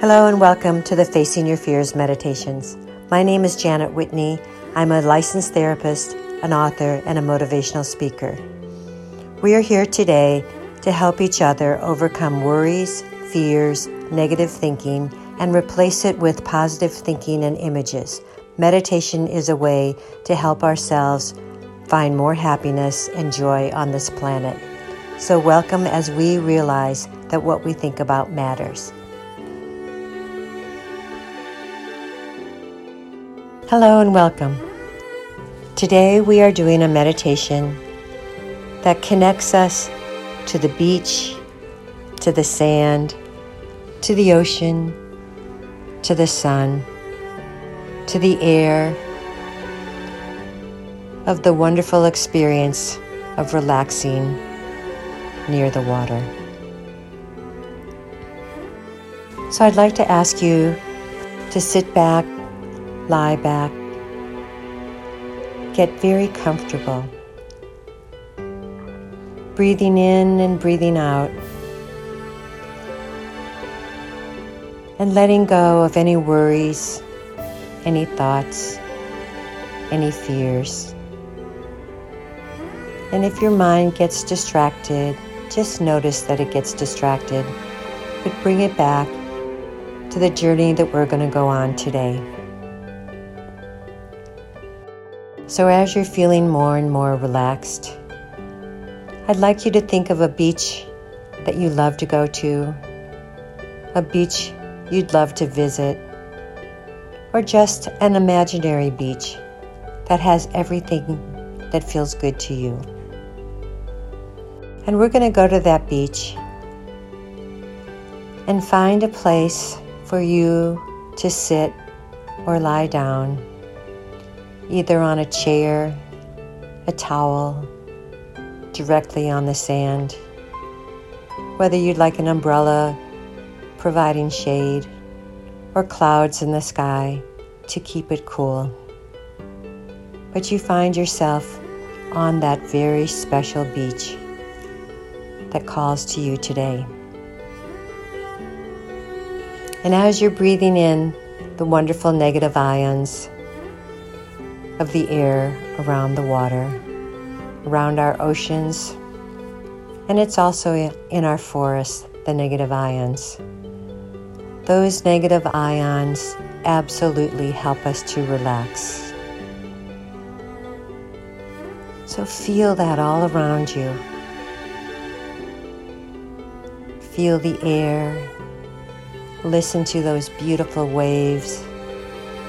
Hello and welcome to the Facing Your Fears Meditations. My name is Janet Whitney. I'm a licensed therapist, an author, and a motivational speaker. We are here today to help each other overcome worries, fears, negative thinking, and replace it with positive thinking and images. Meditation is a way to help ourselves find more happiness and joy on this planet. So, welcome as we realize that what we think about matters. Hello and welcome. Today we are doing a meditation that connects us to the beach, to the sand, to the ocean, to the sun, to the air, of the wonderful experience of relaxing near the water. So I'd like to ask you to sit back, lie back, get very comfortable, breathing in and breathing out. and letting go of any worries, any thoughts, any fears. And if your mind gets distracted, just notice that it gets distracted, but bring it back to the journey that we're going to go on today. So, as you're feeling more and more relaxed, I'd like you to think of a beach that you love to go to, a beach you'd love to visit, or just an imaginary beach that has everything that feels good to you. And we're going to go to that beach and find a place for you to sit or lie down, either on a chair, a towel, directly on the sand, whether you'd like an umbrella providing shade, or clouds in the sky to keep it cool. But you find yourself on that very special beach that calls to you today. And as you're breathing in the wonderful negative ions of the air around the water, around our oceans, and it's also in our forests, the negative ions. Those negative ions absolutely help us to relax. So feel that all around you. Feel the air. Listen to those beautiful waves,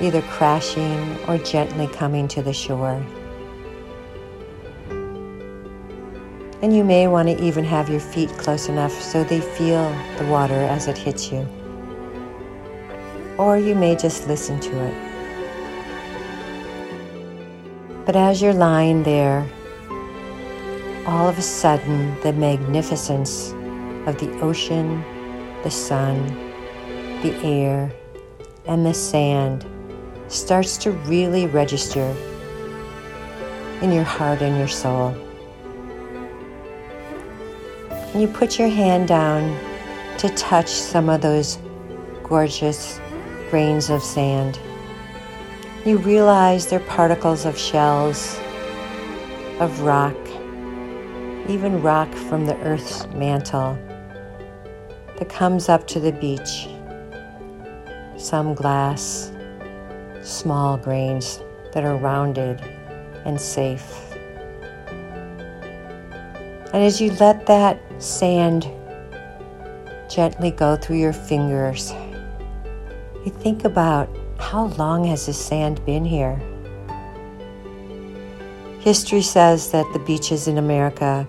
either crashing or gently coming to the shore. And you may want to even have your feet close enough so they feel the water as it hits you or you may just listen to it. But as you're lying there, all of a sudden the magnificence of the ocean, the sun, the air, and the sand starts to really register in your heart and your soul. And you put your hand down to touch some of those gorgeous grains of sand. You realize they're particles of shells, of rock, even rock from the earth's mantle that comes up to the beach. Some glass, small grains that are rounded and safe. And as you let that sand gently go through your fingers, you think about how long has this sand been here? History says that the beaches in America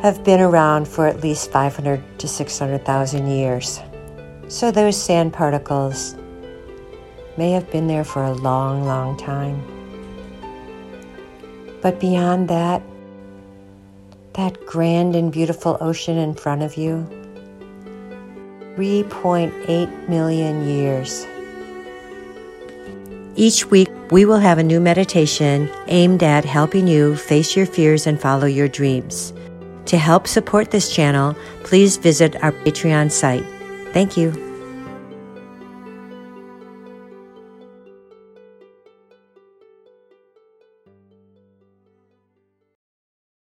have been around for at least 500 to 600,000 years. So those sand particles may have been there for a long, long time. But beyond that, that grand and beautiful ocean in front of you, 3.8 million years. Each week, we will have a new meditation aimed at helping you face your fears and follow your dreams. To help support this channel, please visit our Patreon site. Thank you.